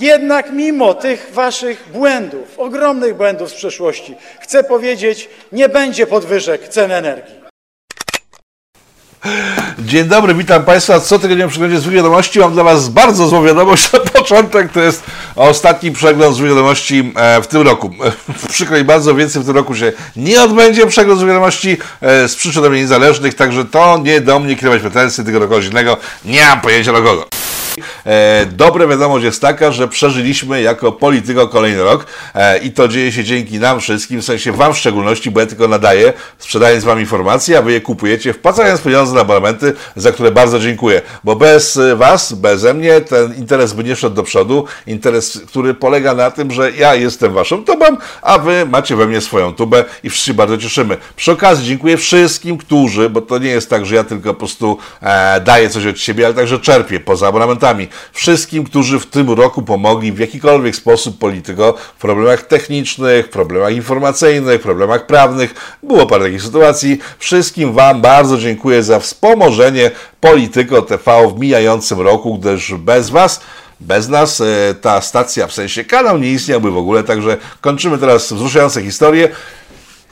Jednak mimo tych waszych błędów, ogromnych błędów z przeszłości, chcę powiedzieć, nie będzie podwyżek cen energii. Dzień dobry, witam Państwa. Co tygodniowym przeglądzie złych wiadomości mam dla Was bardzo złą wiadomość na początek. To jest ostatni przegląd złych wiadomości e, w tym roku. Przykro mi bardzo, więcej w tym roku się nie odbędzie przegląd złych wiadomości e, z przyczyn niezależnych, także to nie do mnie kierować pretensje, do kogoś innego. Nie mam pojęcia do kogo. E, dobra wiadomość jest taka, że przeżyliśmy jako polityko kolejny rok e, i to dzieje się dzięki nam wszystkim, w sensie Wam w szczególności, bo ja tylko nadaję, sprzedając Wam informacje, a Wy je kupujecie, wpłacając pieniądze na abonamenty, za które bardzo dziękuję, bo bez Was, beze mnie ten interes by nie szedł do przodu, interes, który polega na tym, że ja jestem Waszą tubą, a Wy macie we mnie swoją tubę i wszyscy bardzo cieszymy. Przy okazji dziękuję wszystkim, którzy, bo to nie jest tak, że ja tylko po prostu e, daję coś od siebie, ale także czerpię poza abonamentami. Wszystkim, którzy w tym roku pomogli w jakikolwiek sposób polityko w problemach technicznych, problemach informacyjnych, problemach prawnych. Było parę takich sytuacji. Wszystkim Wam bardzo dziękuję za wspomożenie Polityko TV w mijającym roku, gdyż bez Was bez nas e, ta stacja, w sensie kanał nie istniałby w ogóle, także kończymy teraz wzruszające historie.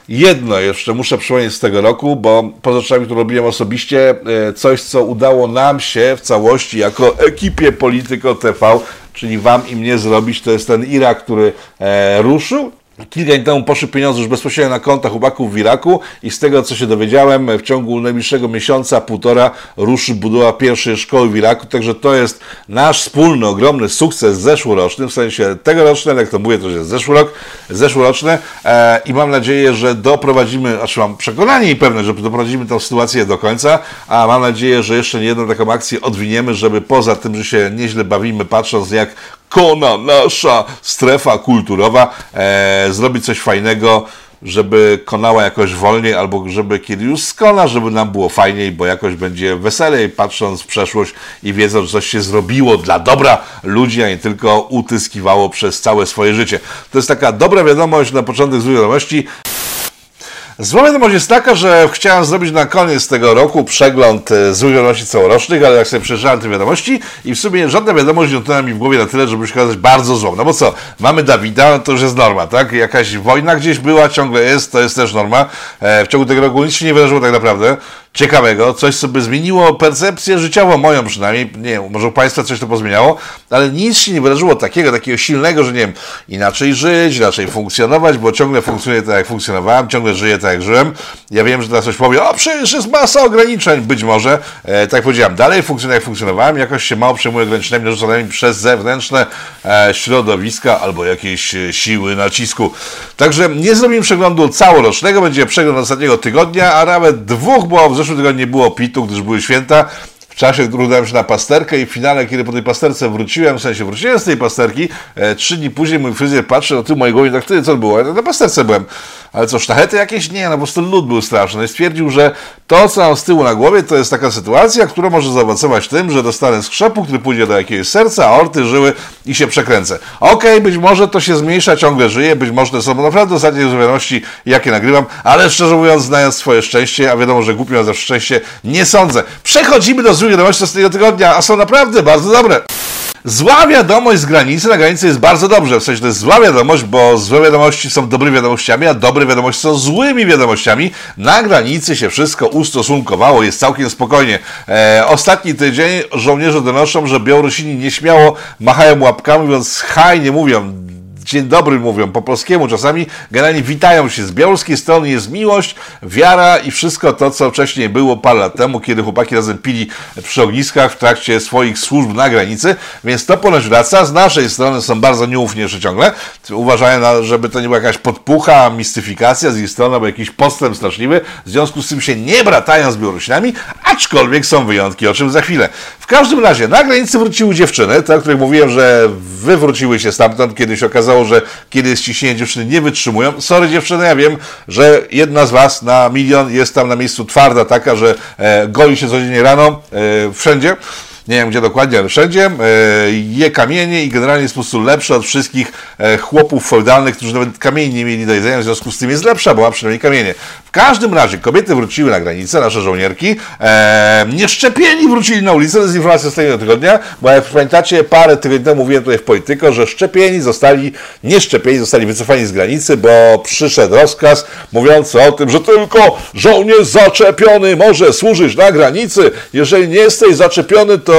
Jedno jeszcze muszę przypomnieć z tego roku, bo poza rzeczami, które robiłem osobiście, e, coś, co udało nam się w całości jako ekipie Polityko TV, czyli Wam i mnie zrobić, to jest ten Irak, który e, ruszył Kilka dni temu poszły pieniądze już bezpośrednio na konta chłopaków w Iraku i z tego, co się dowiedziałem, w ciągu najbliższego miesiąca, półtora ruszy budowa pierwszej szkoły w Iraku, także to jest nasz wspólny, ogromny sukces zeszłoroczny, w sensie tegoroczny, jak to mówię, to jest zeszły rok, zeszłoroczny. E, i mam nadzieję, że doprowadzimy, znaczy mam przekonanie i pewne, że doprowadzimy tę sytuację do końca, a mam nadzieję, że jeszcze nie jedną taką akcję odwiniemy, żeby poza tym, że się nieźle bawimy, patrząc jak kona nasza strefa kulturowa, e, zrobić coś fajnego, żeby konała jakoś wolniej, albo żeby kiedy już skona, żeby nam było fajniej, bo jakoś będzie weselej, patrząc w przeszłość i wiedząc, że coś się zrobiło dla dobra ludzi, a nie tylko utyskiwało przez całe swoje życie. To jest taka dobra wiadomość na początek z wiadomości. Zła wiadomość jest taka, że chciałem zrobić na koniec tego roku przegląd e, złych wiadomości całorocznych, ale jak sobie przeczytałem te wiadomości i w sumie żadna wiadomość nie utknęła mi w głowie na tyle, żeby się okazać bardzo złą. No bo co, mamy Dawida, to już jest norma, tak? Jakaś wojna gdzieś była, ciągle jest, to jest też norma. E, w ciągu tego roku nic się nie wydarzyło tak naprawdę ciekawego, coś, co by zmieniło percepcję życiową, moją przynajmniej, nie wiem, może u Państwa coś to pozmieniało, ale nic się nie wydarzyło takiego, takiego silnego, że nie wiem, inaczej żyć, inaczej funkcjonować, bo ciągle funkcjonuje tak, jak funkcjonowałem, ciągle żyję tak, jak żyłem. Ja wiem, że teraz ktoś powie, o przecież jest masa ograniczeń, być może, e, tak powiedziałem, dalej funkcjonuję, jak funkcjonowałem, jakoś się mało przejmuję ograniczeniami narzuconymi przez zewnętrzne e, środowiska albo jakieś e, siły nacisku. Także nie zrobimy przeglądu całorocznego, będzie przegląd ostatniego tygodnia, a nawet dwóch, bo w zeszłym tygodniu nie było pitu, gdyż były święta. W czasie, udałem się na pasterkę i w finale, kiedy po tej pasterce wróciłem, w sensie wróciłem z tej pasterki, e, trzy dni później mój fryzjer patrzy na tył mojej głowy tak, ty, co było? Ja na pasterce byłem. Ale co, sztachety jakieś? Nie, no po prostu lód był straszny. I stwierdził, że to, co mam z tyłu na głowie, to jest taka sytuacja, która może zaowocować tym, że dostanę skrzepu, który pójdzie do jakiegoś serca, aorty, żyły i się przekręcę. Okej, okay, być może to się zmniejsza, ciągle żyje, być może to są naprawdę ostatnie wiadomości, jakie nagrywam, ale szczerze mówiąc, znając swoje szczęście, a wiadomo, że głupi ma zawsze szczęście, nie sądzę. Przechodzimy do złych wiadomości ostatniego tygodnia, a są naprawdę bardzo dobre. Zła wiadomość z granicy, na granicy jest bardzo dobrze, w sensie to jest zła wiadomość, bo złe wiadomości są dobrymi wiadomościami, a dobre wiadomości są złymi wiadomościami. Na granicy się wszystko ustosunkowało, jest całkiem spokojnie. E, ostatni tydzień żołnierze donoszą, że Białorusini nieśmiało machają łapkami, mówiąc haj, nie mówią dzień dobry mówią po polskiemu czasami, generalnie witają się. Z białoruskiej strony jest miłość, wiara i wszystko to, co wcześniej było parę lat temu, kiedy chłopaki razem pili przy ogniskach w trakcie swoich służb na granicy, więc to ponoć wraca. Z naszej strony są bardzo nieufni jeszcze ciągle. Uważają, żeby to nie była jakaś podpucha, mistyfikacja z ich strony, albo jakiś postęp straszliwy. W związku z tym się nie bratają z Białorusinami, aczkolwiek są wyjątki, o czym za chwilę. W każdym razie na granicy wróciły dziewczyny, te, o których mówiłem, że wywróciły się stamtąd, kiedy się okazało, że kiedy jest ciśnienie, dziewczyny nie wytrzymują. Sorry dziewczyny, ja wiem, że jedna z Was na milion jest tam na miejscu twarda taka, że e, goli się codziennie rano, e, wszędzie. Nie wiem gdzie dokładnie, ale wszędzie, e, je kamienie i generalnie jest po prostu lepsza od wszystkich e, chłopów feudalnych, którzy nawet kamieni nie mieli do jedzenia, w związku z tym jest lepsza, bo ma przynajmniej kamienie każdym razie kobiety wróciły na granicę, nasze żołnierki, e, nieszczepieni wrócili na ulicę, to jest informacja z tego tygodnia, bo jak pamiętacie, parę tygodni temu mówiłem tutaj w Polityko, że szczepieni zostali, nieszczepieni zostali wycofani z granicy, bo przyszedł rozkaz mówiący o tym, że tylko żołnierz zaczepiony może służyć na granicy. Jeżeli nie jesteś zaczepiony, to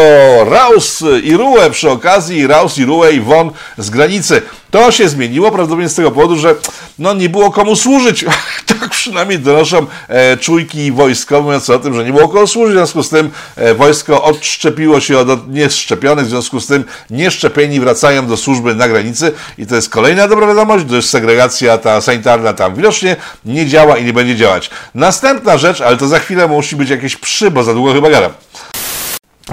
raus i rułę przy okazji, raus i rułę i won z granicy. To się zmieniło prawdopodobnie z tego powodu, że no, nie było komu służyć. przynajmniej donoszą e, czujki wojskowe, mówiąc o tym, że nie było komu służyć. W związku z tym e, wojsko odszczepiło się od nieszczepionych, w związku z tym nieszczepieni wracają do służby na granicy i to jest kolejna dobra wiadomość, gdyż segregacja ta sanitarna tam widocznie nie działa i nie będzie działać. Następna rzecz, ale to za chwilę musi być jakieś przy, bo za długo chyba gadam.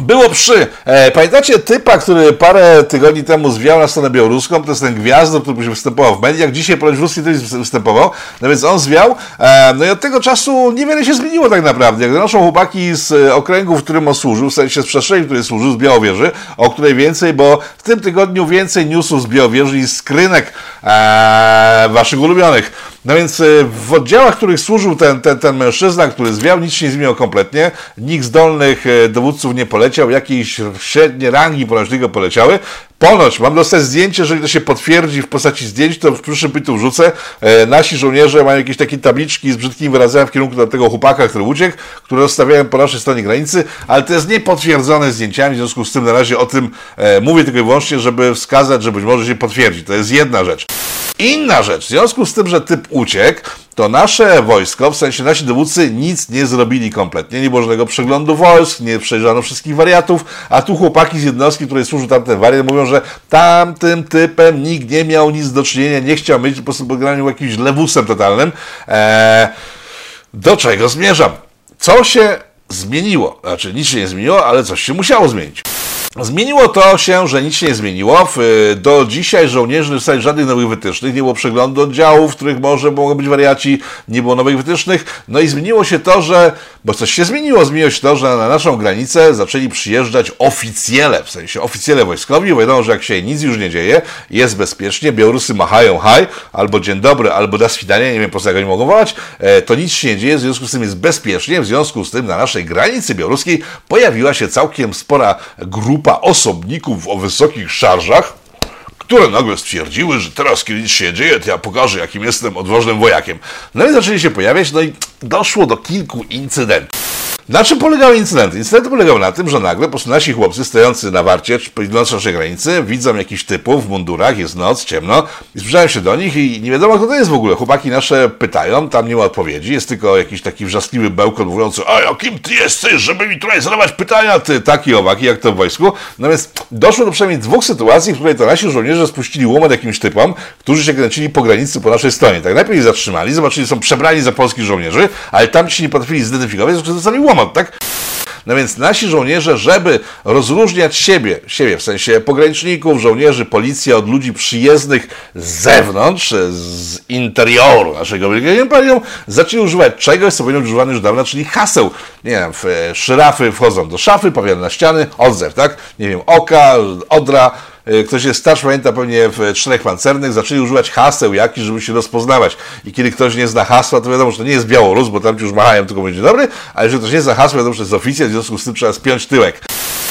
Było przy. E, pamiętacie typa, który parę tygodni temu zwiał na stronę białoruską? To jest ten gwiazdo, który występował w mediach. Dzisiaj ponoć w Ruskiej telewizji występował. No więc on zwiał. E, no i od tego czasu niewiele się zmieniło tak naprawdę. Jak donoszą chłopaki z e, okręgu, w którym on służył, w sensie z przestrzeni, w której służył, z Białowieży, o której więcej, bo w tym tygodniu więcej newsów z Białowieży i skrynek e, waszych ulubionych. No więc e, w oddziałach, w których służył ten, ten, ten mężczyzna, który zwiał, nic się nie zmieniło kompletnie. Nikt z dolnych e, dowódców nie poleciał, jakieś średnie rangi tylko poleciały. Ponoć, mam dostać zdjęcie, jeżeli to się potwierdzi w postaci zdjęć, to w przyszłym pytu wrzucę. E, nasi żołnierze mają jakieś takie tabliczki z brzydkimi wyrazami w kierunku tego chłopaka, który uciekł, które rozstawiają po naszej stronie granicy, ale to jest niepotwierdzone zdjęciami, w związku z tym na razie o tym e, mówię tylko i wyłącznie, żeby wskazać, że być może się potwierdzi. To jest jedna rzecz. Inna rzecz, w związku z tym, że typ uciekł, to nasze wojsko, w sensie nasi dowódcy nic nie zrobili kompletnie. Nie było żadnego przeglądu wojsk, nie przejrzano wszystkich wariatów, a tu chłopaki z jednostki, której służył tamten wariat, mówią, że tamtym typem nikt nie miał nic do czynienia, nie chciał mieć po prostu pograniu jakimś lewusem totalnym. Eee, do czego zmierzam? Co się zmieniło? Znaczy, nic się nie zmieniło, ale coś się musiało zmienić. Zmieniło to się, że nic się nie zmieniło. Do dzisiaj żołnierze nie dostali żadnych nowych wytycznych, nie było przeglądu oddziałów, w których może mogą być wariaci, nie było nowych wytycznych. No i zmieniło się to, że, bo coś się zmieniło, zmieniło się to, że na naszą granicę zaczęli przyjeżdżać oficjele, w sensie oficjele wojskowi, bo wiadomo, że jak się nic już nie dzieje, jest bezpiecznie, Białorusy machają haj, albo dzień dobry, albo da swidanie, nie wiem po co jak oni mogą wołać, e, to nic się nie dzieje, w związku z tym jest bezpiecznie, w związku z tym na naszej granicy białoruskiej pojawiła się całkiem spora grupa osobników o wysokich szarżach, które nagle stwierdziły, że teraz, kiedy nic się dzieje, to ja pokażę, jakim jestem odważnym wojakiem. No i zaczęli się pojawiać, no i doszło do kilku incydentów. Na czym polegały incydenty? Incydenty polegały na tym, że nagle po prostu nasi chłopcy stojący na warcie, czy pilnujący naszej granicy, widzą jakichś typów w mundurach, jest noc, ciemno, i zbliżają się do nich i nie wiadomo, kto to jest w ogóle. Chłopaki nasze pytają, tam nie ma odpowiedzi, jest tylko jakiś taki wrzaskliwy bełkot mówiący, a jakim ty jesteś, żeby mi tutaj zadawać pytania, ty taki owaki, jak to w wojsku. Więc doszło do przynajmniej dwóch sytuacji, w której to nasi żołnierze spuścili łomot jakimś typom, którzy się kręcili po granicy po naszej stronie. Tak najpierw ich zatrzymali, zobaczyli, są przebrani za polskich żołnierzy, ale tam się nie potrafili zidentyfikować, że zostali łomot łomot, tak? No więc nasi żołnierze, żeby rozróżniać siebie, siebie w sensie pograniczników, żołnierzy, policji od ludzi przyjezdnych z zewnątrz, z interioru naszego wielkiego imperium, zaczęli używać czegoś, co powinno być już dawno, czyli haseł. Nie wiem, szyrafy wchodzą do szafy, powiadają na ściany, odzew, tak? Nie wiem, oka, odra, ktoś jest starszy, pamięta pewnie w czterech pancernych, zaczęli używać haseł jakichś, żeby się rozpoznawać. I kiedy ktoś nie zna hasła, to wiadomo, że to nie jest Białorus, bo tam ci już machają, tylko będzie dobry, ale jeżeli ktoś nie zna hasła, wiadomo, że to jest oficjal, w związku z tym trzeba spiąć tyłek.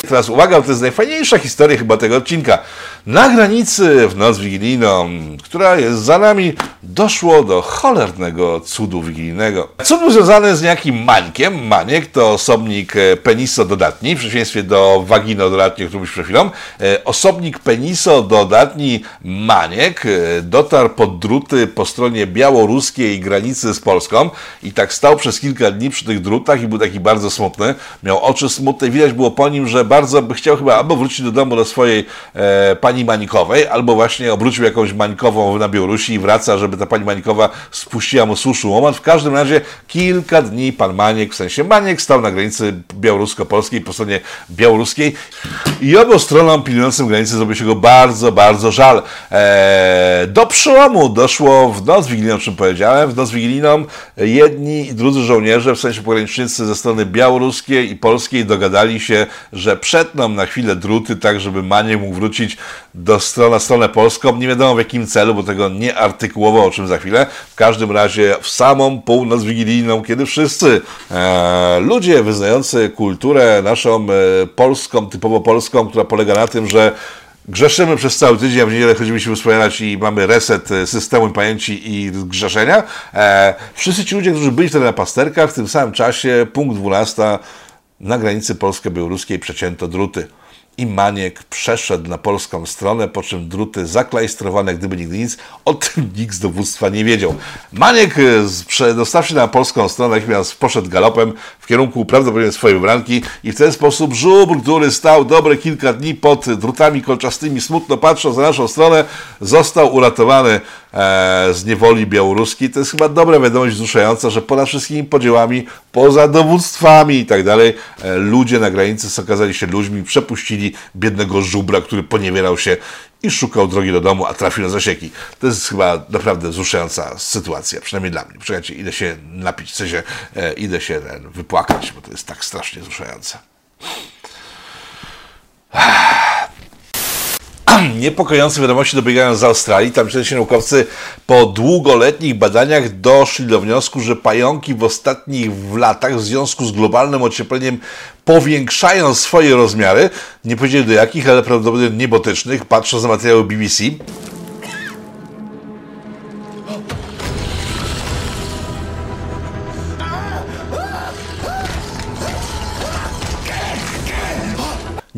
Teraz uwaga, to jest najfajniejsza historia chyba tego odcinka. Na granicy w noc wigilijną, która jest za nami, doszło do cholernego cudu wigilijnego. Cud związany z niejakim mańkiem. Maniek to osobnik e, peniso dodatni, w przeciwieństwie do wagino dodatni, o którym przed chwilą. E, osobnik peniso dodatni maniek e, dotarł pod druty po stronie białoruskiej granicy z Polską i tak stał przez kilka dni przy tych drutach i był taki bardzo smutny. Miał oczy smutne, widać było po nim, że bardzo by chciał chyba albo wrócić do domu do swojej e, pani Manikowej, albo właśnie obrócił jakąś Manikową na Białorusi i wraca, żeby ta pani Manikowa spuściła mu suszu łomot. W każdym razie kilka dni pan Maniek, w sensie Maniek, stał na granicy białorusko-polskiej, po stronie białoruskiej i obu stronom pilnującym granicy zrobił się go bardzo, bardzo żal. E, do przełomu doszło w noc wigilijną, o czym powiedziałem. W noc wigilijną jedni i drudzy żołnierze, w sensie pogranicznicy ze strony białoruskiej i polskiej dogadali się, że przetną na chwilę druty, tak żeby Maniek mógł wrócić do stron, na stronę polską. Nie wiadomo w jakim celu, bo tego nie artykułował, o czym za chwilę. W każdym razie w samą północ wigilijną, kiedy wszyscy e, ludzie wyznający kulturę naszą e, polską, typowo polską, która polega na tym, że grzeszymy przez cały tydzień, a w niedzielę chodzimy się uspowiadać i mamy reset e, systemu pamięci i grzeszenia. E, wszyscy ci ludzie, którzy byli wtedy na pasterkach, w tym samym czasie, punkt 12, na granicy polsko-białoruskiej przecięto druty i Maniek przeszedł na polską stronę, po czym druty zaklajstrowane, gdyby nigdy nic, o tym nikt z dowództwa nie wiedział. Maniek przedostał się na polską stronę, natychmiast poszedł galopem w kierunku prawdopodobnie swojej wybranki i w ten sposób żubr, który stał dobre kilka dni pod drutami kolczastymi, smutno patrząc na naszą stronę, został uratowany e, z niewoli białoruskiej. To jest chyba dobra wiadomość wzruszająca, że ponad wszystkimi podziałami, poza dowództwami i tak dalej, e, ludzie na granicy okazali się ludźmi, przepuścili biednego żubra, który poniewierał się i szukał drogi do domu, a trafił na zasieki. To jest chyba naprawdę wzruszająca sytuacja, przynajmniej dla mnie. Czekajcie, idę się napić, w sensie e, idę się e, wypłakać, bo to jest tak strasznie wzruszające. Niepokojące wiadomości dobiegają z Australii. Tam się naukowcy po długoletnich badaniach doszli do wniosku, że pająki w ostatnich latach w związku z globalnym ociepleniem powiększają swoje rozmiary. Nie powiedzieli do jakich, ale prawdopodobnie niebotycznych, patrząc na materiały BBC.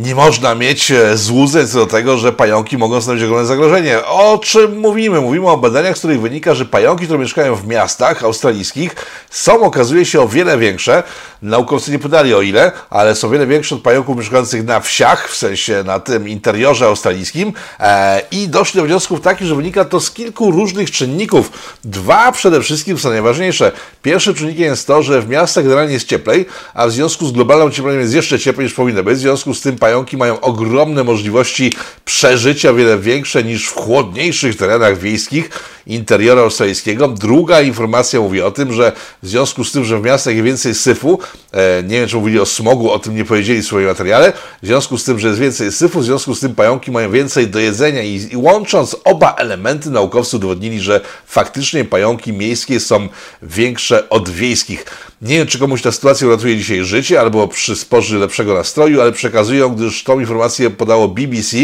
Nie można mieć e, złudzeń co do tego, że pająki mogą stanowić ogromne zagrożenie. O czym mówimy? Mówimy o badaniach, z których wynika, że pająki, które mieszkają w miastach australijskich, są, okazuje się, o wiele większe. Naukowcy nie podali o ile, ale są o wiele większe od pająków mieszkających na wsiach, w sensie na tym interiorze australijskim. E, I doszli do wniosków takich, że wynika to z kilku różnych czynników. Dwa przede wszystkim są najważniejsze. Pierwszym czynnikiem jest to, że w miastach generalnie jest cieplej, a w związku z globalnym ociepleniem jest jeszcze cieplej niż powinno być. W związku z tym pająki mają ogromne możliwości przeżycia, wiele większe niż w chłodniejszych terenach wiejskich interioru australijskiego. Druga informacja mówi o tym, że w związku z tym, że w miastach jest więcej syfu, e, nie wiem czy mówili o smogu, o tym nie powiedzieli w swoim materiale, w związku z tym, że jest więcej syfu, w związku z tym pająki mają więcej do jedzenia i, i łącząc oba elementy naukowcy udowodnili, że faktycznie pająki miejskie są większe od wiejskich. Nie wiem, czy komuś ta sytuacja uratuje dzisiaj życie albo przysporzy lepszego nastroju, ale przekazują, gdyż tą informację podało BBC,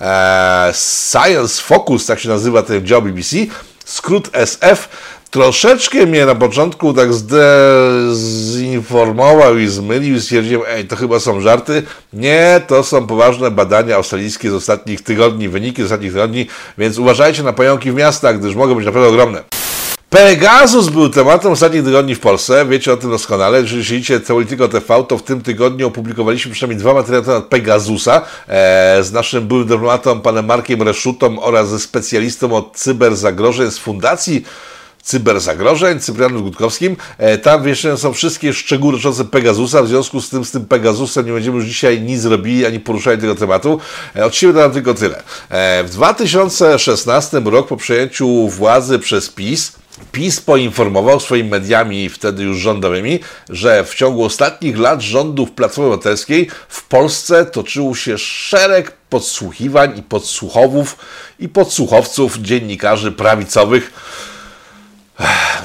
e, Science Focus, tak się nazywa ten dział BBC, skrót SF, troszeczkę mnie na początku tak zdezinformował i zmylił i stwierdziłem, ej, to chyba są żarty. Nie, to są poważne badania australijskie z ostatnich tygodni, wyniki z ostatnich tygodni, więc uważajcie na pająki w miastach, gdyż mogą być naprawdę ogromne. Pegasus był tematem ostatnich tygodni w Polsce, wiecie o tym doskonale. Jeżeli śledzicie Teoretyko TV, to w tym tygodniu opublikowaliśmy przynajmniej dwa materiały na temat Pegasusa e, z naszym byłym dyplomatą, panem Markiem Reszutą oraz ze specjalistą od cyberzagrożeń z Fundacji cyberzagrożeń, Cyprianem Gutkowskim. E, tam wiesz, są wszystkie szczegóły dotyczące Pegasusa, w związku z tym z tym Pegasusem nie będziemy już dzisiaj nic robili, ani poruszali tego tematu. E, od siebie tylko tyle. E, w 2016 roku po przejęciu władzy przez PiS PiS poinformował swoimi mediami, wtedy już rządowymi, że w ciągu ostatnich lat rządów Platformy Obywatelskiej w Polsce toczył się szereg podsłuchiwań i podsłuchowów i podsłuchowców dziennikarzy prawicowych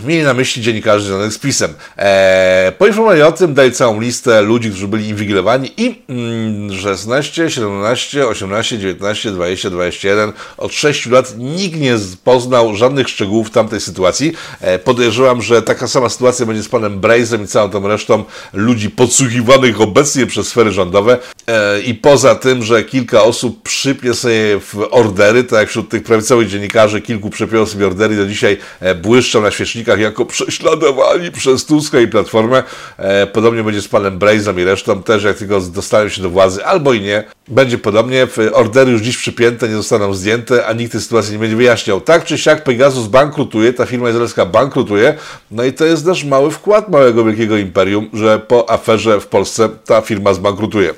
Mieli na myśli dziennikarzy związanych z PiSem. Eee, poinformowali o tym, dali całą listę ludzi, którzy byli inwigilowani i mm, 16, 17, 18, 19, 20, 21, od 6 lat nikt nie poznał żadnych szczegółów tamtej sytuacji. Eee, podejrzewam, że taka sama sytuacja będzie z panem Brejzem i całą tą resztą ludzi podsłuchiwanych obecnie przez sfery rządowe. Eee, I poza tym, że kilka osób przypie sobie w ordery, tak jak wśród tych prawicowych dziennikarzy kilku przepięło sobie ordery, do dzisiaj e, błyszczą na świecznikach jako prześladowani przez Tuska i Platformę. E, podobnie będzie z panem Brejzem i resztą. Też jak tylko dostają się do władzy, albo i nie, będzie podobnie. Ordery już dziś przypięte, nie zostaną zdjęte, a nikt tej sytuacji nie będzie wyjaśniał. Tak czy siak Pegasus bankrutuje, ta firma izraelska bankrutuje, no i to jest nasz mały wkład małego wielkiego imperium, że po aferze w Polsce ta firma zbankrutuje.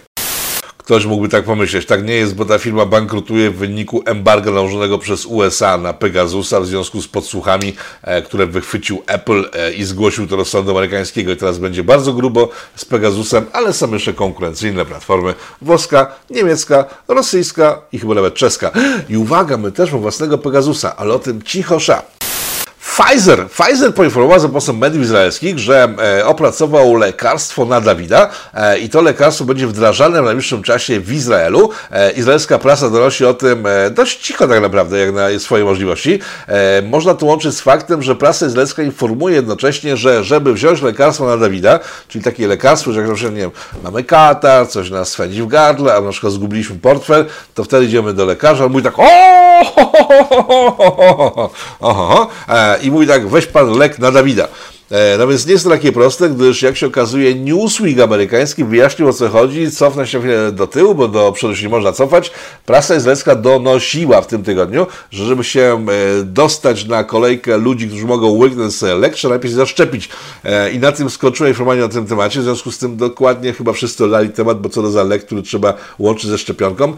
Ktoś mógłby tak pomyśleć. Tak nie jest, bo ta firma bankrutuje w wyniku embarga nałożonego przez USA na Pegasusa w związku z podsłuchami, e, które wychwycił Apple e, i zgłosił to do sądu amerykańskiego. I teraz będzie bardzo grubo z Pegasusem, ale są jeszcze konkurencyjne platformy włoska, niemiecka, rosyjska i chyba nawet czeska. I uwaga, my też mamy własnego Pegasusa, ale o tym cicho sza. Pfizer, Pfizer poinformował za pomocą mediów izraelskich, że e, opracował lekarstwo na Dawida e, i to lekarstwo będzie wdrażane w najbliższym czasie w Izraelu. E, izraelska prasa donosi o tym dość cicho tak naprawdę, jak na swoje możliwości. Można to łączyć z faktem, że prasa izraelska informuje jednocześnie, że żeby wziąć lekarstwo na Dawida, czyli takie lekarstwo, że jak na przykład, nie wiem, mamy katar, coś nas swędzi w gardle, a na przykład zgubiliśmy portfel, to wtedy idziemy do lekarza, on mówi tak Oho, e, i mówi tak, weź pan lek na Dawida. E, no więc nie jest to takie proste, gdyż jak się okazuje Newsweek amerykański wyjaśnił o co chodzi, cofnę się chwilę do tyłu, bo do przodu się nie można cofać. Prasa izraelska donosiła w tym tygodniu, że żeby się e, dostać na kolejkę ludzi, którzy mogą łyknąć lek, trzeba najpierw się zaszczepić. I na tym skończyła informacja na tym temacie, w związku z tym dokładnie chyba wszyscy oddali temat, bo co to za lek, który trzeba łączyć ze szczepionką.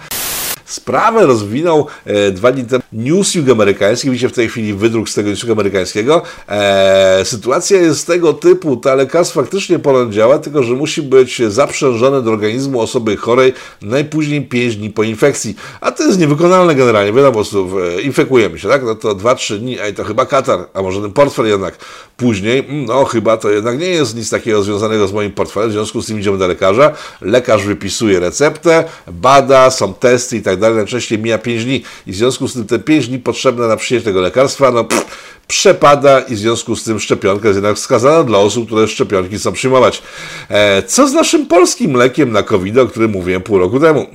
Sprawę rozwinął e, dwa dni temu Newsweek amerykański, widzicie w tej chwili wydruk z tego Newsweek amerykańskiego. E, sytuacja jest tego typu, ta lekarstwo faktycznie ponoć działa, tylko że musi być zaprzężone do organizmu osoby chorej najpóźniej 5 dni po infekcji. A to jest niewykonalne generalnie, wiele osób e, infekujemy się, tak? No to 2-3 dni, ej, to chyba katar, a może ten portfel jednak później, mm, no chyba to jednak nie jest nic takiego związanego z moim portfelem, w związku z tym idziemy do lekarza, lekarz wypisuje receptę, bada, są testy i tak dalej, najczęściej mija 5 dni i w związku z tym te 5 dni potrzebne na przyjęcie tego lekarstwa, no pff, przepada i w związku z tym szczepionka jest jednak wskazana dla osób, które szczepionki chcą przyjmować. E, co z naszym polskim lekiem na COVID, o którym mówiłem pół roku temu?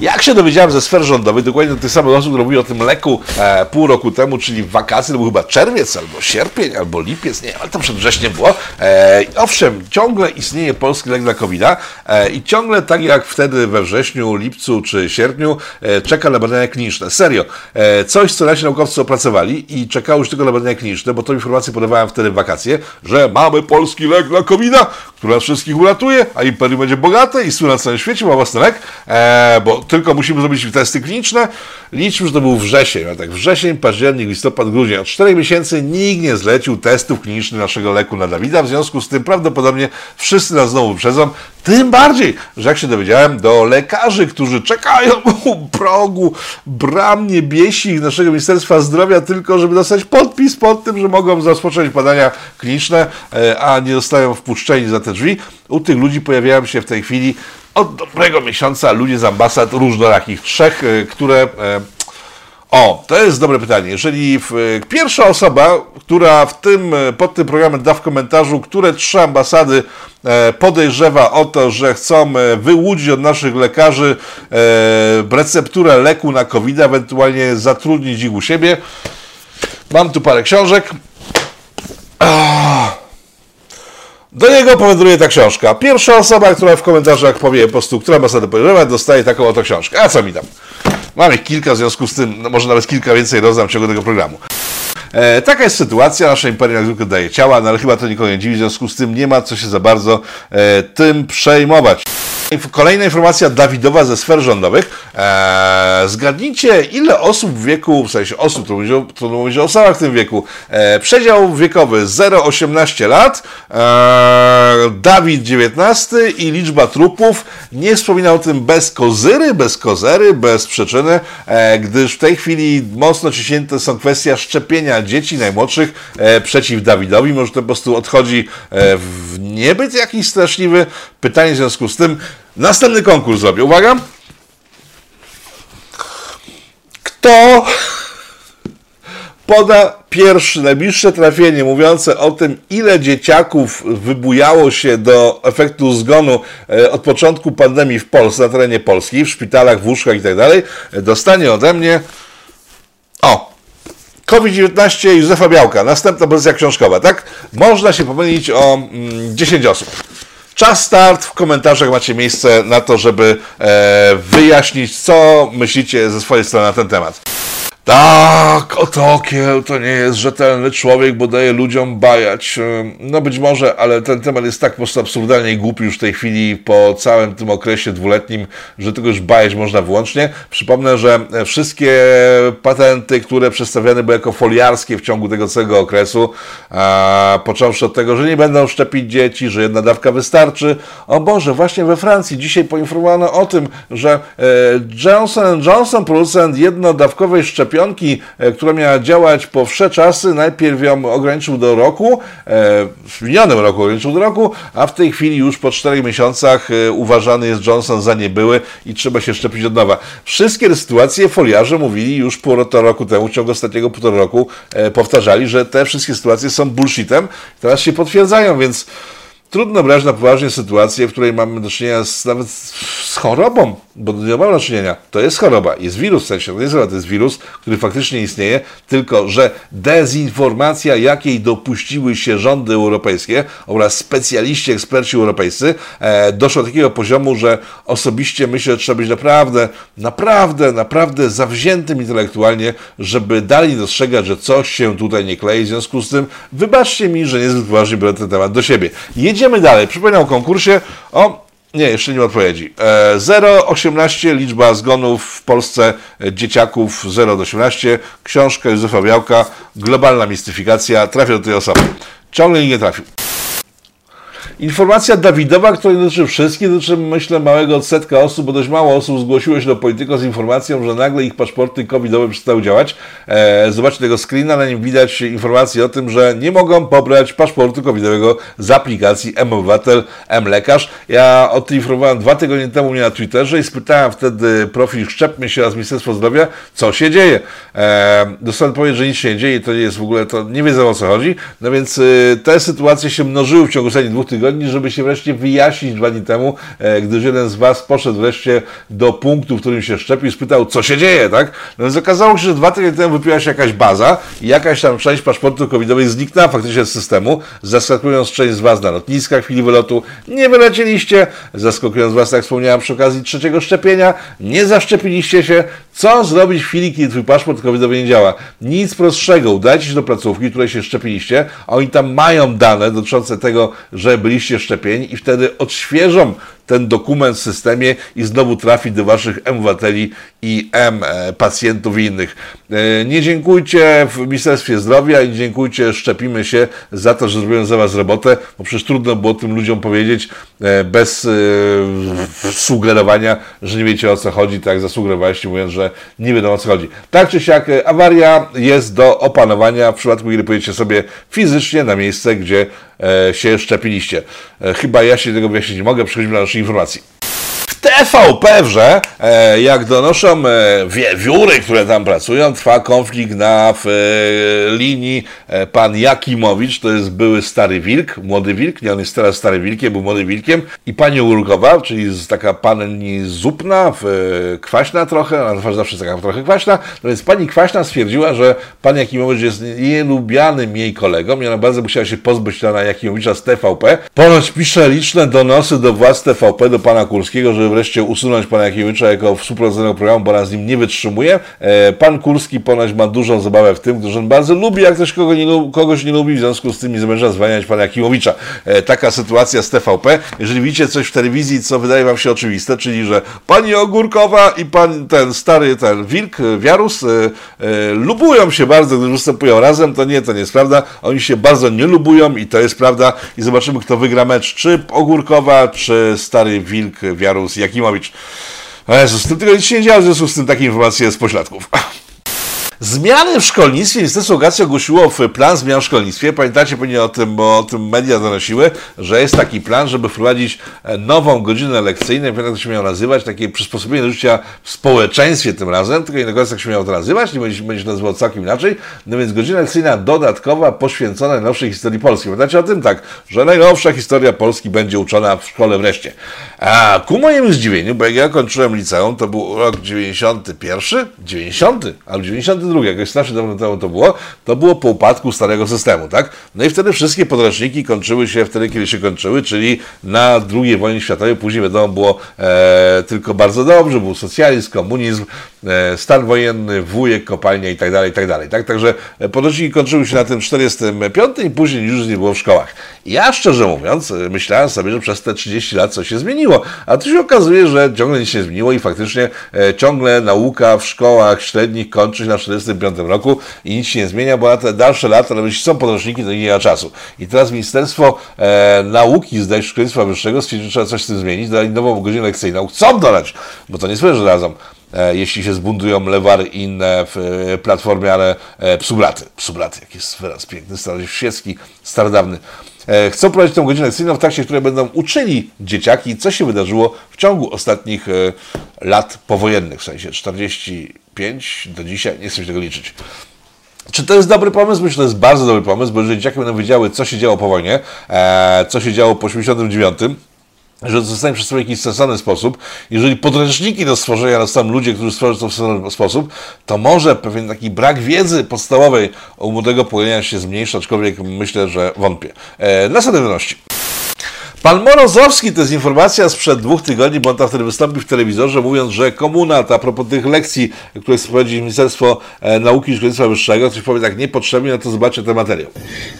Jak się dowiedziałem ze sfer rządowej, dokładnie do tych samych osób, które mówiły o tym leku e, pół roku temu, czyli w wakacje, to był chyba czerwiec, albo sierpień, albo lipiec, nie wiem, ale to przed wrześniem było. E, owszem, ciągle istnieje polski lek dla covid e, i ciągle tak jak wtedy we wrześniu, lipcu czy sierpniu e, czeka na badania kliniczne. Serio, e, coś, co nasi naukowcy opracowali i czekało już tylko na badania kliniczne, bo tą informację podawałem wtedy w wakacje, że mamy polski lek dla covid który nas wszystkich uratuje, a imperium będzie bogate i słyna na całym świecie, ma własny lek, e, bo tylko musimy zrobić testy kliniczne. Liczmy, że to był wrzesień, a tak wrzesień, październik, listopad, grudzień. Od 4 miesięcy nikt nie zlecił testów klinicznych naszego leku na Dawida, w związku z tym prawdopodobnie wszyscy nas znowu wyprzedzą. Tym bardziej, że jak się dowiedziałem, do lekarzy, którzy czekają u progu bram niebiesich naszego Ministerstwa Zdrowia tylko, żeby dostać podpis pod tym, że mogą rozpocząć badania kliniczne, e, a nie zostają wpuszczeni za te drzwi. U tych ludzi pojawiają się w tej chwili od dobrego miesiąca ludzie z ambasad różnorakich trzech, e, które... E, o, to jest dobre pytanie. Jeżeli e, pierwsza osoba, która w tym, pod tym programem da w komentarzu, które trzy ambasady podejrzewa o to, że chcą wyłudzić od naszych lekarzy recepturę leku na COVID, ewentualnie zatrudnić ich u siebie. Mam tu parę książek. Do niego powędruje ta książka. Pierwsza osoba, która w komentarzach powie po prostu, która ambasada podejrzewa, dostaje taką oto książkę. A co mi tam? Mam ich kilka, w związku z tym, no może nawet kilka więcej rozdam w ciągu tego programu. E, taka jest sytuacja, nasze imperium jak zwykle daje ciała, no ale chyba to nikogo nie dziwi, w związku z tym nie ma co się za bardzo e, tym przejmować. Kolejna informacja Dawidowa ze sfer rządowych. Eee, zgadnijcie, ile osób w wieku, w sensie osób, to mówić o, to mówić o osobach w tym wieku, eee, przedział wiekowy 0,18 lat, eee, Dawid 19 i liczba trupów. Nie wspominał o tym bez kozyry, bez kozery, bez przyczyny, eee, gdyż w tej chwili mocno ciśnięte są kwestia szczepienia dzieci najmłodszych eee, przeciw Dawidowi. Może to po prostu odchodzi eee, w niebyt jakiś straszliwy. Pytanie w związku z tym, Następny konkurs zrobię. Uwaga. Kto poda pierwsze, najbliższe trafienie mówiące o tym, ile dzieciaków wybujało się do efektu zgonu e, od początku pandemii w Polsce, na terenie Polski, w szpitalach, w łóżkach i tak dostanie ode mnie o, COVID-19 Józefa Białka, następna pozycja książkowa, tak? Można się pomylić o mm, 10 osób. Czas start, w komentarzach macie miejsce na to, żeby e, wyjaśnić, co myślicie ze swojej strony na ten temat. Tak, Otokieł to nie jest rzetelny człowiek, bo daje ludziom bajać. No być może, ale ten temat jest tak po prostu absurdalnie głupi już w tej chwili po całym tym okresie dwuletnim, że tego już bajać można wyłącznie. Przypomnę, że wszystkie patenty, które przedstawiane były jako foliarskie w ciągu tego całego okresu, a, począwszy od tego, że nie będą szczepić dzieci, że jedna dawka wystarczy. O Boże, właśnie we Francji dzisiaj poinformowano o tym, że e, Johnson Johnson, producent jednodawkowej szczepionki, szczepionki, e, która miała działać po wsze czasy, najpierw ją ograniczył do roku, e, w minionym roku ograniczył do roku, a w tej chwili już po czterech miesiącach e, uważany jest Johnson za niebyły i trzeba się szczepić od nowa. Wszystkie te sytuacje foliarze mówili już półtora roku temu, w ciągu ostatniego półtora roku powtarzali, że te wszystkie sytuacje są bullshitem. Teraz się potwierdzają, więc trudno brać na poważnie sytuację, w której mamy do czynienia z, nawet z chorobą, bo nie mamy do czynienia, to jest choroba, jest wirus w sensie, to nie jest choroba, to jest wirus, który faktycznie istnieje, tylko że dezinformacja, jakiej dopuściły się rządy europejskie oraz specjaliści, eksperci europejscy, e, doszło do takiego poziomu, że osobiście myślę, że trzeba być naprawdę, naprawdę, naprawdę zawziętym intelektualnie, żeby dalej dostrzegać, że coś się tutaj nie klei, w związku z tym wybaczcie mi, że niezbyt poważnie biorę ten temat do siebie. Jedziemy dalej. Przypominam o konkursie. O, nie, jeszcze nie ma odpowiedzi. 0,18 liczba zgonów w Polsce e, dzieciaków 0 do 18. Książka Józefa Białka, globalna mistyfikacja. Trafia do tej osoby. Ciągle nie trafił. Informacja Dawidowa, która nie dotyczy wszystkich, dotyczy myślę małego odsetka osób, bo dość mało osób zgłosiło się do polityko z informacją, że nagle ich paszporty covidowe przestały działać. E, zobaczcie tego screena, na nim widać informację o tym, że nie mogą pobrać paszportu covidowego z aplikacji M-Obywatel, M-Lekarz. Ja o tym informowałem dwa tygodnie temu mnie na Twitterze i spytałem wtedy profil Szczepmy się oraz Ministerstwo Zdrowia, co się dzieje. E, dostałem odpowiedź, że nic się nie dzieje, to nie jest w ogóle, to nie wiedzą o co chodzi. No więc y, te sytuacje się mnożyły w ciągu ostatnich dwóch tygodni tygodni, żeby się wreszcie wyjaśnić dwa dni temu, e, gdyż jeden z Was poszedł wreszcie do punktu, w którym się szczepił i spytał, co się dzieje, tak? No więc okazało się, że dwa tygodnie temu wypiła się jakaś baza i jakaś tam część paszportu covidowej zniknęła faktycznie z systemu, zaskakując część z Was na lotniskach w chwili wylotu. Nie wylecieliście, zaskakując Was, jak wspomniałem, przy okazji trzeciego szczepienia, nie zaszczepiliście się. Co zrobić w chwili, kiedy Twój paszport covidowy nie działa? Nic prostszego. Udajcie się do placówki, w której się szczepiliście, a oni tam mają dane dotyczące tego, że byliście szczepieni i wtedy odświeżą ten dokument w systemie i znowu trafi do waszych M-obywateli i M-pacjentów i innych. E, nie dziękujcie w Ministerstwie Zdrowia i dziękujcie Szczepimy się za to, że zrobiłem za was robotę, bo przecież trudno było tym ludziom powiedzieć e, bez e, sugerowania, że nie wiecie o co chodzi, tak zasugerowaliście mówiąc, że nie wiadomo o co chodzi. Tak czy siak awaria jest do opanowania w przypadku, kiedy pojedziecie sobie fizycznie na miejsce, gdzie się szczepiliście. Chyba ja się tego wyjaśnić nie mogę, przechodzimy do naszej informacji. TVP wrze, e, jak donoszą e, wiewióry, które tam pracują, trwa konflikt na w, e, linii pan Jakimowicz, to jest były stary wilk, młody wilk, nie on jest teraz stary wilkiem, był młody wilkiem i pani Urkowa, czyli taka pani zupna, kwaśna trochę, ona zawsze taka trochę kwaśna, no więc pani kwaśna stwierdziła, że pan Jakimowicz jest nielubianym jej kolegą i ona bardzo musiała się pozbyć pana Jakimowicza z TVP. Ponoć pisze liczne donosy do władz TVP, do pana Kurskiego, żeby wreszcie usunąć pana Jakiewicza jako współprowadzonego programu, bo z nim nie wytrzymuje. E, pan Kurski ponoć ma dużą zabawę w tym, że on bardzo lubi, jak ktoś kogo nie, kogoś nie lubi, w związku z tym nie zamierza zwalniać pana Jakimowicza. E, taka sytuacja z TVP. Jeżeli widzicie coś w telewizji, co wydaje wam się oczywiste, czyli że pani Ogórkowa i pan ten stary, ten wilk, Wiarus, e, lubują się bardzo, gdy występują razem, to nie, to nie jest prawda. Oni się bardzo nie lubują i to jest prawda. I zobaczymy, kto wygra mecz, czy Ogórkowa, czy stary wilk, Wiarus, Jakimowicz. O Jezus, tylko nic się nie działo, w związku z tym takie informacje z pośladków. Zmiany w szkolnictwie. Ministerstwo Edukacji ogłosiło plan zmian w szkolnictwie. Pamiętacie pewnie o tym, bo o tym media donosiły, że jest taki plan, żeby wprowadzić e, nową godzinę lekcyjną. Nie pamiętam, jak to się miało nazywać, takie przysposobienie życia w społeczeństwie tym razem, tylko nie do końca jak się miało to nazywać, nie będzie, będzie się nazywało całkiem inaczej. No więc godzina lekcyjna dodatkowa poświęcona najnowszej historii Polski. Pamiętacie o tym? Tak, że najnowsza historia Polski będzie uczona w szkole wreszcie. A ku mojemu zdziwieniu, bo jak ja kończyłem liceum, to był rok 91, 90 albo 92, 92, jakoś strasznie dawno temu to było, to było po upadku starego systemu, tak? No i wtedy wszystkie podręczniki kończyły się wtedy, kiedy się kończyły, czyli na II wojnie światowej, później wiadomo było e, tylko bardzo dobrze, był socjalizm, komunizm, e, stan wojenny, wujek, kopalnia i tak dalej, i tak dalej, tak? Także podręczniki kończyły się na tym 45 i później już nie było w szkołach. Ja szczerze mówiąc, myślałem sobie, że przez te 30 lat coś się zmieniło, a tu się okazuje, że ciągle nic się nie zmieniło i faktycznie e, ciągle nauka w szkołach średnich kończy się na 45 roku i nic się nie zmienia, bo na te dalsze lata, nawet jeśli są podręczniki, to nie ma czasu. I teraz Ministerstwo e, Nauki, zdaje Szkolnictwa Wyższego stwierdziło, że trzeba coś z tym zmienić, dali nową godzinę lekcyjną. Chcą dodać, bo to nie słyszę, że razem jeśli się zbundują lewary i inne e, platformie, ale e, psubraty, psubraty, jaki jest wyraz piękny, staroświecki, starodawny. E, chcą prowadzić tę godzinę lekcyjną w trakcie której będą uczyli dzieciaki, co się wydarzyło w ciągu ostatnich lat powojennych, w sensie 45 do dzisiaj, nie chcę się tego liczyć. Czy to jest dobry pomysł? Myślę, że to jest bardzo dobry pomysł, bo jeżeli dzieciaki będą wiedziały, co się działo po wojnie, e, co się działo po 89, że zostanie przedstawione w jakiś sensowny sposób. Jeżeli podręczniki do stworzenia dostaną ludzie, którzy stworzą to w sensowny sposób, to może pewien taki brak wiedzy podstawowej u młodego pokolenia się zmniejsza, aczkolwiek myślę, że wątpię. E, następne wiadomości. Pan Morozowski, to jest informacja sprzed dwóch tygodni, bo on tam wtedy wystąpił w telewizorze, mówiąc, że komuna, a propos tych lekcji, które prowadzi Ministerstwo e, Nauki i Szkolnictwa Wyższego, coś powie tak niepotrzebnie, no to zobaczcie ten materiał.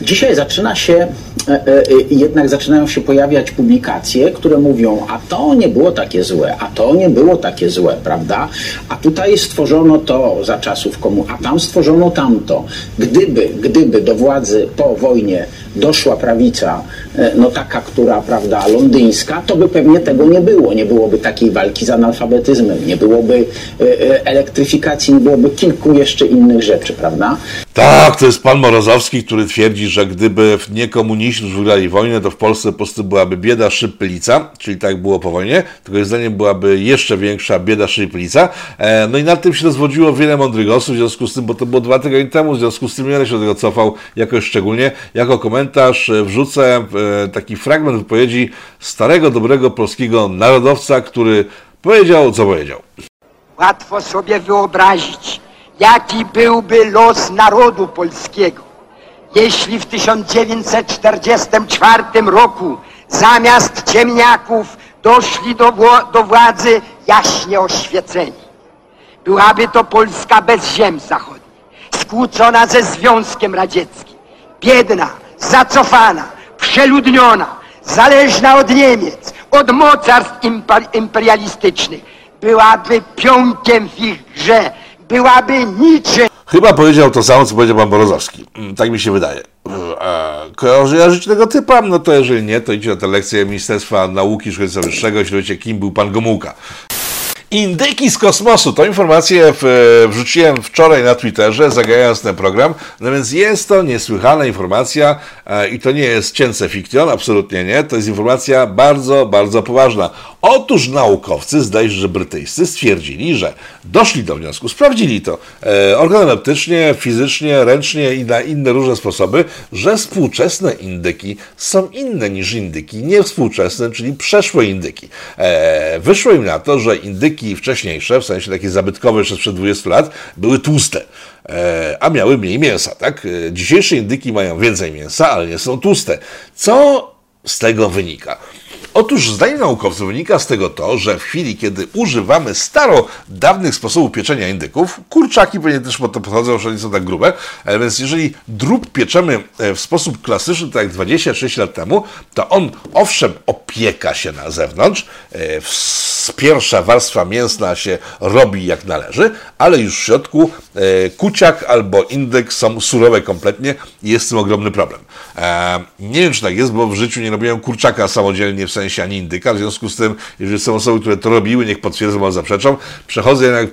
Dzisiaj zaczyna się, e, e, jednak zaczynają się pojawiać publikacje, które mówią, a to nie było takie złe, a to nie było takie złe, prawda? A tutaj stworzono to za czasów komu, a tam stworzono tamto. Gdyby, gdyby do władzy po wojnie doszła prawica, no taka, która, prawda, londyńska, to by pewnie tego nie było. Nie byłoby takiej walki z analfabetyzmem, nie byłoby e, e, elektryfikacji, nie byłoby kilku jeszcze innych rzeczy, prawda? Tak, to jest pan Morozowski, który twierdzi, że gdyby nie komuniści wygrali wojnę, to w Polsce po prostu byłaby bieda, szyb, pylica, czyli tak było po wojnie, tylko jego zdaniem byłaby jeszcze większa bieda. E, no i nad tym się rozwodziło wiele mądrych osób, w związku z tym, bo to było dwa tygodnie temu, w związku z tym nie się do tego cofał jakoś szczególnie. Jako komentarz e, wrzucę e, taki fragment wypowiedzi starego, dobrego polskiego narodowca, który powiedział, co powiedział. Łatwo sobie wyobrazić, jaki byłby los narodu polskiego, jeśli w 1944 roku zamiast ciemniaków doszli do, do władzy jaśnie oświeceni. Byłaby to Polska bez ziem zachodnich, skłócona ze Związkiem Radzieckim, biedna, zacofana, przeludniona, zależna od Niemiec, od mocarstw imperialistycznych. Byłaby pionkiem w ich grze, byłaby niczym. Chyba powiedział to samo, co powiedział pan Borozowski. Mm, Tak mi się wydaje. A Kojarzycie tego typa? No to jeżeli nie, to idźcie na tę lekcję Ministerstwa Nauki Szkolnictwa Wyższego i się dowiecie, kim był pan Gomułka. Indyki z kosmosu. Tą informację w, wrzuciłem wczoraj na Twitterze, zagajając ten program. No więc jest to niesłychana informacja e, i to nie jest cięce fikcjon, absolutnie nie. To jest informacja bardzo, bardzo poważna. Otóż naukowcy, zdaje się, że brytyjscy, stwierdzili, że doszli do wniosku, sprawdzili to e, organoleptycznie, fizycznie, ręcznie i na inne różne sposoby, że współczesne indyki są inne niż indyki niewspółczesne, czyli przeszłe indyki. E, wyszło im na to, że indyki wcześniejsze, w sensie takie zabytkowe jeszcze sprzed 20 lat, były tłuste. E, a miały mniej mięsa, tak? E, Dzisiejsze indyki mają więcej mięsa, ale nie są tłuste. Co z tego wynika? Otóż zdaniem naukowców wynika z tego to, że w chwili, kiedy używamy starodawnych sposobów pieczenia indyków, kurczaki pewnie też po to podchodzą, że nie są tak grube, e, więc jeżeli drób pieczemy w sposób klasyczny, tak jak 26 lat temu, to on owszem opieka się na zewnątrz, w- pierwsza warstwa mięsna się robi jak należy, ale już w środku e, kuciak albo indyk są surowe kompletnie i jest z tym ogromny problem. E, nie wiem, czy tak jest, bo w życiu nie robiłem kurczaka samodzielnie, w sensie ani indyka, w związku z tym, jeżeli są osoby, które to robiły, niech potwierdzą albo zaprzeczą, przechodzę jednak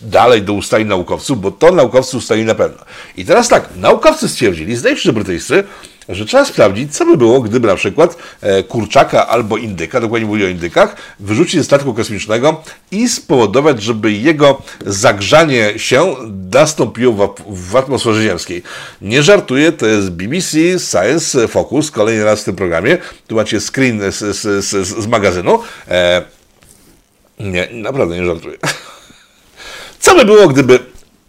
dalej do ustaleń naukowców, bo to naukowcy ustalili na pewno. I teraz tak, naukowcy stwierdzili, zdaje brytyjscy, że trzeba sprawdzić, co by było, gdyby na przykład e, kurczaka albo indyka, dokładnie mówię o indykach, wyrzucić ze statku kosmicznego i spowodować, żeby jego zagrzanie się nastąpiło w, at- w atmosferze ziemskiej. Nie żartuję, to jest BBC Science Focus, kolejny raz w tym programie. Tu macie screen z, z, z, z magazynu. E, nie, naprawdę nie żartuję. Co by było, gdyby.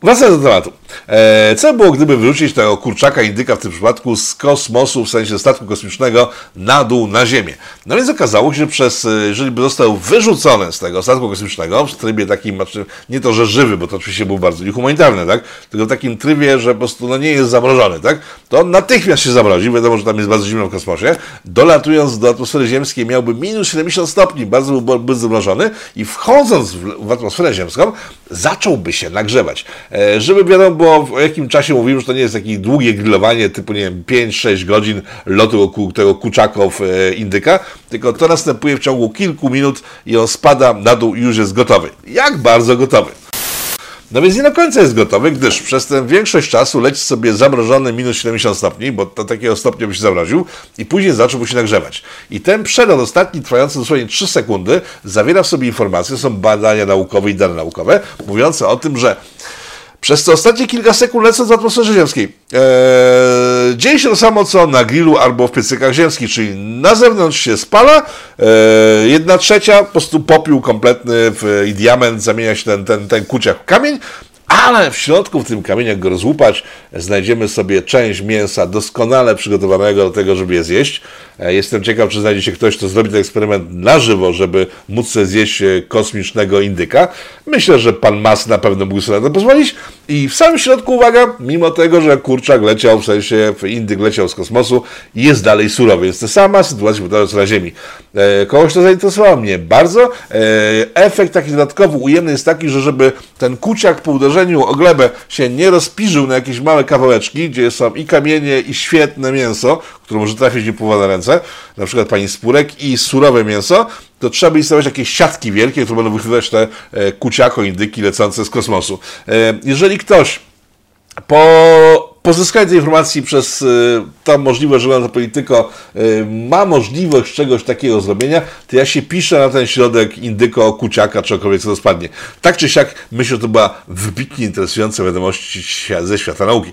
Wracając do tematu. E, co było, gdyby wyrzucić tego kurczaka indyka w tym przypadku z kosmosu, w sensie statku kosmicznego, na dół, na Ziemię? No więc okazało się, że przez, e, jeżeli by został wyrzucony z tego statku kosmicznego, w trybie takim, znaczy nie to, że żywy, bo to oczywiście był bardzo niehumanitarny, tak? Tylko w takim trybie, że po prostu no, nie jest zamrożony, tak? To on natychmiast się zamrozi, wiadomo, że tam jest bardzo zimno w kosmosie, dolatując do atmosfery ziemskiej miałby minus 70 stopni, bardzo byłby zamrożony i wchodząc w, w atmosferę ziemską, zacząłby się nagrzewać. E, żeby wiadomo było, o jakim czasie mówimy, że to nie jest takie długie grillowanie typu, nie wiem, 5-6 godzin lotu tego kuczaków e, indyka, tylko to następuje w ciągu kilku minut i on spada na dół i już jest gotowy. Jak bardzo gotowy. No więc nie do końca jest gotowy, gdyż przez tę większość czasu leci sobie zamrożony minus 70 stopni, bo do takiego stopnia by się zamroził i później zaczął się nagrzewać. I ten przelot ostatni, trwający dosłownie 3 sekundy, zawiera w sobie informacje, są badania naukowe i dane naukowe, mówiące o tym, że przez te ostatnie kilka sekund lecąc w atmosferze ziemskiej. Eee, dzieje się to samo co na grillu albo w piecykach ziemskich, czyli na zewnątrz się spala, eee, jedna trzecia po prostu popiół kompletny w, i diament zamienia się ten, ten, ten kuciak w kamień, ale w środku, w tym kamieniu, jak go rozłupać, znajdziemy sobie część mięsa doskonale przygotowanego do tego, żeby je zjeść. E, jestem ciekaw, czy znajdzie się ktoś, kto zrobi ten eksperyment na żywo, żeby móc sobie zjeść e, kosmicznego indyka. Myślę, że pan Mas na pewno mógł sobie na to pozwolić. I w samym środku, uwaga, mimo tego, że kurczak leciał, w sensie indyk leciał z kosmosu, jest dalej surowy. Jest to sama sytuacja powtarzająca na Ziemi. E, kogoś to zainteresowało mnie bardzo. Efekt taki dodatkowy, ujemny jest taki, że żeby ten kuciak po uderzeniu o glebę się nie rozpiżył na jakieś małe kawałeczki, gdzie są i kamienie, i świetne mięso, które może trafić na ręce, na przykład pani spórek i surowe mięso, to trzeba by instalować jakieś siatki wielkie, które będą wychwytywać te e, kuciako indyki lecące z kosmosu. E, jeżeli ktoś po pozyskaniu tej informacji przez y, tą możliwość, że na polityko ma możliwość czegoś takiego zrobienia, to ja się piszę na ten środek indyko, kuciaka, czegokolwiek, co to spadnie. Tak czy siak, myślę, że to była wybitnie interesująca wiadomość ze świata nauki.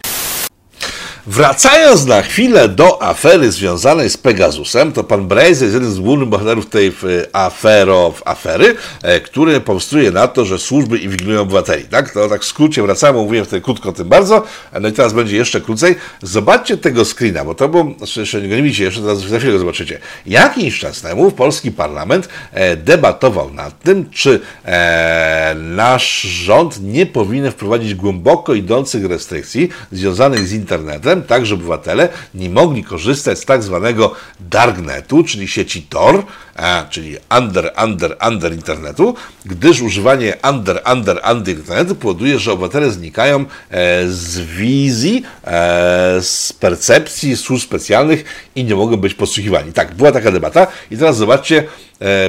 Wracając na chwilę do afery związanej z Pegasusem, to pan Braze jest jeden z głównych bohaterów tej afero, afery, e, który powstuje na to, że służby inwigilują obywateli. Tak? To tak w skrócie wracamy, mówiłem wtedy krótko o tym bardzo, no i teraz będzie jeszcze krócej. Zobaczcie tego screena, bo to było, jeszcze nie widzicie, jeszcze teraz za chwilę go zobaczycie. Jakiś czas temu polski parlament e, debatował nad tym, czy e, nasz rząd nie powinien wprowadzić głęboko idących restrykcji związanych z internetem, tak żeby obywatele nie mogli korzystać z tak zwanego darknetu, czyli sieci Tor, a, czyli under, under, under internetu, gdyż używanie under, under, under internetu powoduje, że obywatele znikają e, z wizji, e, z percepcji służb specjalnych i nie mogą być podsłuchiwani. Tak, była taka debata i teraz zobaczcie, e,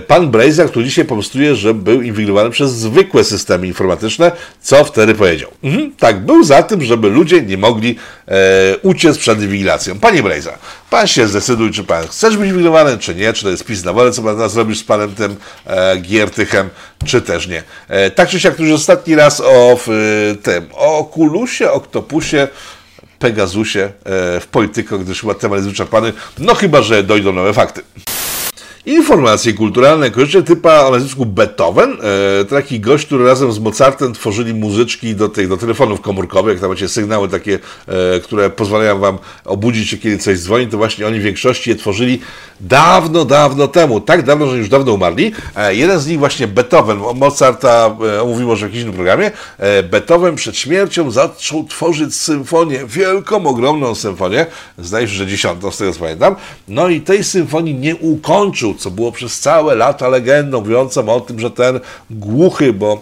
pan Brazier, który dzisiaj pomstuje, że był inwigilowany przez zwykłe systemy informatyczne, co wtedy powiedział. Mhm, tak, był za tym, żeby ludzie nie mogli e, uciec przed inwigilacją. Panie Brazier, pan się zdecyduj, czy pan chcesz być inwigilowany, czy nie, czy to jest pis na wolę, co pan nas zrobisz z panem tym e, Giertychem, czy też nie. E, tak czy siak, już ostatni raz o w, tym, o Okulusie, Oktopusie, Pegasusie e, w politykę, gdyż chyba temat jest wyczerpany, no chyba, że dojdą nowe fakty. Informacje kulturalne kojarzycie typa o nazwisku Beethoven, e, taki gość, który razem z Mozartem tworzyli muzyczki do, tych, do telefonów komórkowych, jak tam macie sygnały takie, e, które pozwalają wam obudzić się, kiedy coś dzwoni, to właśnie oni w większości je tworzyli dawno, dawno temu, tak dawno, że już dawno umarli. E, jeden z nich właśnie Beethoven, Mozarta e, omówimy może w jakimś innym programie, e, Beethoven przed śmiercią zaczął tworzyć symfonię, wielką, ogromną symfonię, zdaje się, że dziesiątą, z tego co pamiętam, no i tej symfonii nie ukończył, co było przez całe lata legendą mówiącą o tym, że ten głuchy, bo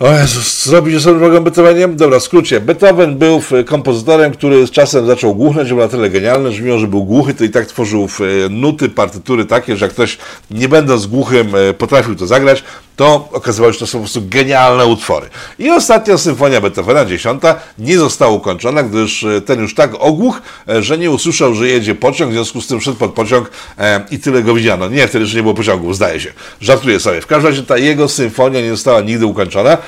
o Jezus, zrobić sobie drogą Beethoveniem? Dobra, w skrócie. Beethoven był kompozytorem, który z czasem zaczął głuchnąć, był na tyle genialny, że mimo, że był głuchy, to i tak tworzył nuty, partytury takie, że jak ktoś nie będąc głuchym e, potrafił to zagrać, to okazywało się, że to są po prostu genialne utwory. I ostatnia symfonia Beethovena, dziesiąta, nie została ukończona, gdyż e, ten już tak ogłuch, e, że nie usłyszał, że jedzie pociąg, w związku z tym szedł pod pociąg i tyle go widziano. Nie, wtedy że nie było pociągów, zdaje się. Żartuję sobie. W każdym razie ta jego symfonia nie została nigdy ukończona.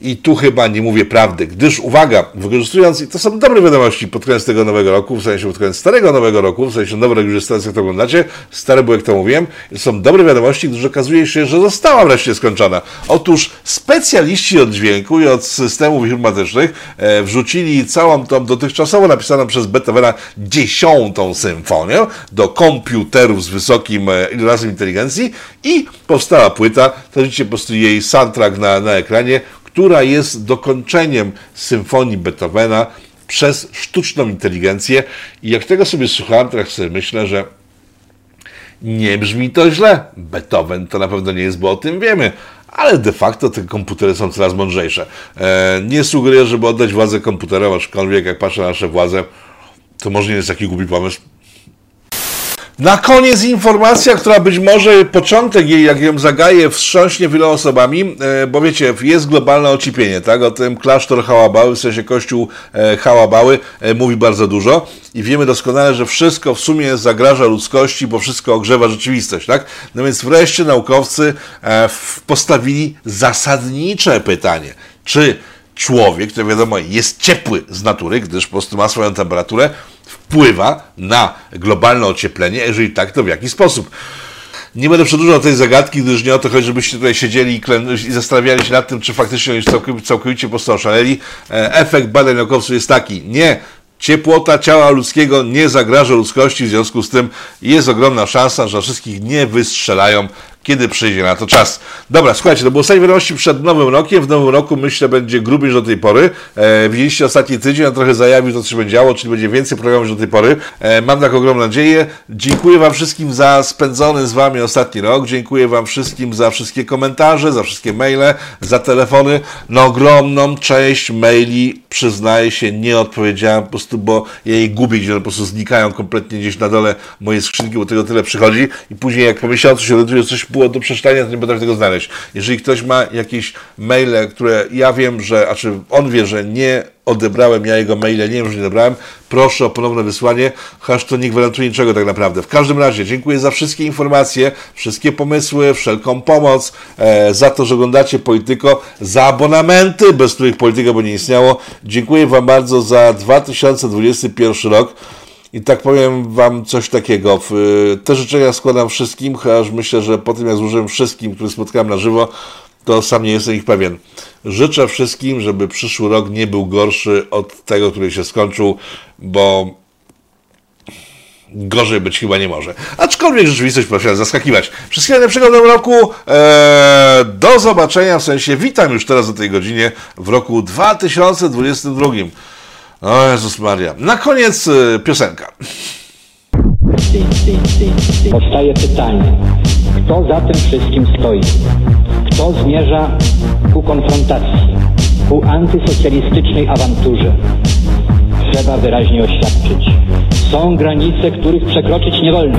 I tu chyba nie mówię prawdy, gdyż uwaga, wykorzystując, i to są dobre wiadomości pod koniec tego nowego roku, w sensie pod koniec starego nowego roku, w sensie jest teraz, jak to oglądacie, stary był, jak to mówiłem, są dobre wiadomości, gdyż okazuje się, że została wreszcie skończona. Otóż specjaliści od dźwięku i od systemów informatycznych e, wrzucili całą tą dotychczasowo napisaną przez Beethovena dziesiątą symfonię do komputerów z wysokim e, razem inteligencji i powstała płyta, to widzicie po prostu jej soundtrack na, na ekranie, która jest dokończeniem symfonii Beethovena przez sztuczną inteligencję. I jak tego sobie słuchałem, to tak sobie myślę, że nie brzmi to źle. Beethoven to na pewno nie jest, bo o tym wiemy. Ale de facto te komputery są coraz mądrzejsze. E, nie sugeruję, żeby oddać władzę komputerom, aczkolwiek jak patrzę na nasze władze, to może nie jest taki głupi pomysł. Na koniec informacja, która być może początek jej, jak ją zagaje, wstrząśnie wieloma osobami, e, bo wiecie, jest globalne ocipienie, tak? O tym klasztor Hałabały, w sensie kościół e, Hałabały e, mówi bardzo dużo i wiemy doskonale, że wszystko w sumie zagraża ludzkości, bo wszystko ogrzewa rzeczywistość, tak? No więc wreszcie naukowcy postawili zasadnicze pytanie, czy człowiek, to wiadomo jest ciepły z natury, gdyż po prostu ma swoją temperaturę, wpływa na globalne ocieplenie, jeżeli tak, to w jaki sposób. Nie będę przedłużał tej zagadki, gdyż nie o to chodzi, żebyście tutaj siedzieli i, i zastanawiali się nad tym, czy faktycznie już całkowicie, całkowicie po prostu oszaleli. E, efekt badań naukowców jest taki, nie, Ciepłota ciała ludzkiego nie zagraża ludzkości, w związku z tym jest ogromna szansa, że wszystkich nie wystrzelają kiedy przyjdzie na to czas. Dobra, słuchajcie, to było ostatnie wiadomości przed Nowym Rokiem. W Nowym Roku myślę będzie grubiej niż do tej pory. E, widzieliście ostatni tydzień, on trochę zajawił to, co się będzie działo, czyli będzie więcej programów niż do tej pory. E, mam taką ogromną nadzieję. Dziękuję Wam wszystkim za spędzony z Wami ostatni rok. Dziękuję Wam wszystkim za wszystkie komentarze, za wszystkie maile, za telefony. Na ogromną część maili, przyznaję się, nie odpowiedziałem po prostu, bo ja je gubię, gdzie po prostu znikają kompletnie gdzieś na dole mojej skrzynki, bo tego tyle przychodzi i później jak po miesiącu się orientuję, coś było do przeczytania, to nie potrafię tego znaleźć. Jeżeli ktoś ma jakieś maile, które ja wiem, że, a czy on wie, że nie odebrałem ja jego maile, nie wiem, że nie odebrałem, proszę o ponowne wysłanie, chociaż to nie gwarantuje niczego tak naprawdę. W każdym razie dziękuję za wszystkie informacje, wszystkie pomysły, wszelką pomoc, e, za to, że oglądacie Polityko, za abonamenty, bez których Polityka by nie istniało. Dziękuję Wam bardzo za 2021 rok. I tak powiem Wam coś takiego. Te życzenia składam wszystkim, chociaż myślę, że po tym jak złożyłem wszystkim, których spotkałem na żywo, to sam nie jestem ich pewien. Życzę wszystkim, żeby przyszły rok nie był gorszy od tego, który się skończył, bo gorzej być chyba nie może. Aczkolwiek rzeczywistość potrafiła zaskakiwać. Wszystkiego najlepszego w roku. Eee, do zobaczenia, w sensie witam już teraz o tej godzinie w roku 2022. O Jezus Maria. Na koniec y, piosenka. Powstaje pytanie, kto za tym wszystkim stoi? Kto zmierza ku konfrontacji, ku antysocjalistycznej awanturze? Trzeba wyraźnie oświadczyć. Są granice, których przekroczyć nie wolno.